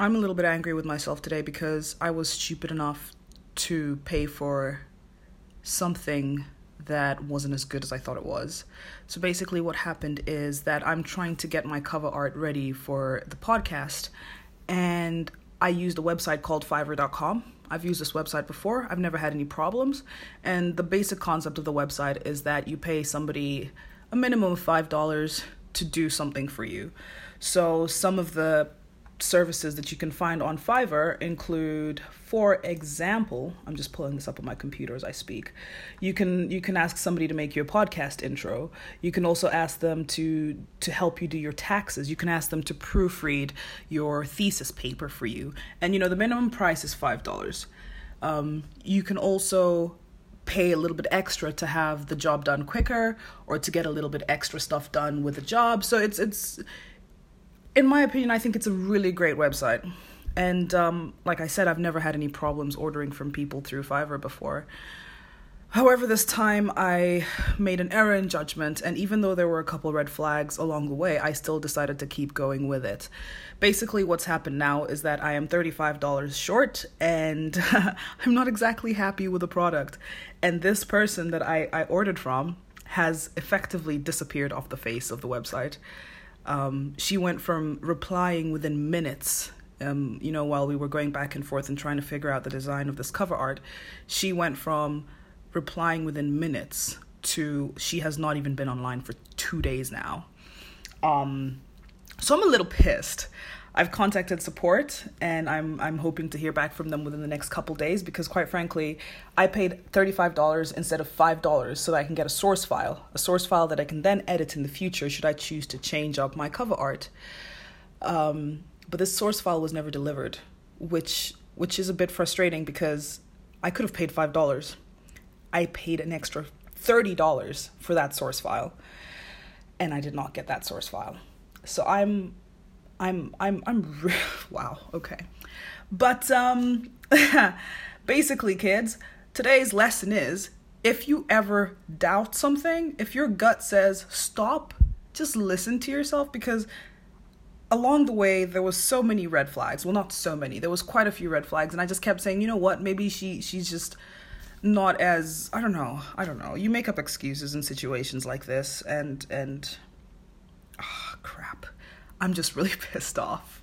I'm a little bit angry with myself today because I was stupid enough to pay for something that wasn't as good as I thought it was. So basically, what happened is that I'm trying to get my cover art ready for the podcast, and I used a website called Fiverr.com. I've used this website before, I've never had any problems. And the basic concept of the website is that you pay somebody a minimum of $5 to do something for you. So some of the services that you can find on Fiverr include, for example, I'm just pulling this up on my computer as I speak. You can you can ask somebody to make you a podcast intro. You can also ask them to to help you do your taxes. You can ask them to proofread your thesis paper for you. And you know the minimum price is five dollars. Um, you can also pay a little bit extra to have the job done quicker or to get a little bit extra stuff done with the job. So it's it's in my opinion, I think it's a really great website. And um, like I said, I've never had any problems ordering from people through Fiverr before. However, this time I made an error in judgment, and even though there were a couple red flags along the way, I still decided to keep going with it. Basically, what's happened now is that I am $35 short, and I'm not exactly happy with the product. And this person that I, I ordered from has effectively disappeared off the face of the website. Um, she went from replying within minutes um, you know, while we were going back and forth and trying to figure out the design of this cover art, she went from replying within minutes to she has not even been online for two days now. Um, so I'm a little pissed. I've contacted support and I'm I'm hoping to hear back from them within the next couple days because quite frankly, I paid $35 instead of $5 so that I can get a source file, a source file that I can then edit in the future should I choose to change up my cover art. Um, but this source file was never delivered, which which is a bit frustrating because I could have paid $5. I paid an extra $30 for that source file and I did not get that source file. So I'm I'm I'm I'm re- wow, okay. But um basically kids, today's lesson is if you ever doubt something, if your gut says stop, just listen to yourself because along the way there was so many red flags. Well, not so many. There was quite a few red flags and I just kept saying, "You know what? Maybe she she's just not as I don't know. I don't know. You make up excuses in situations like this and and. I'm just really pissed off.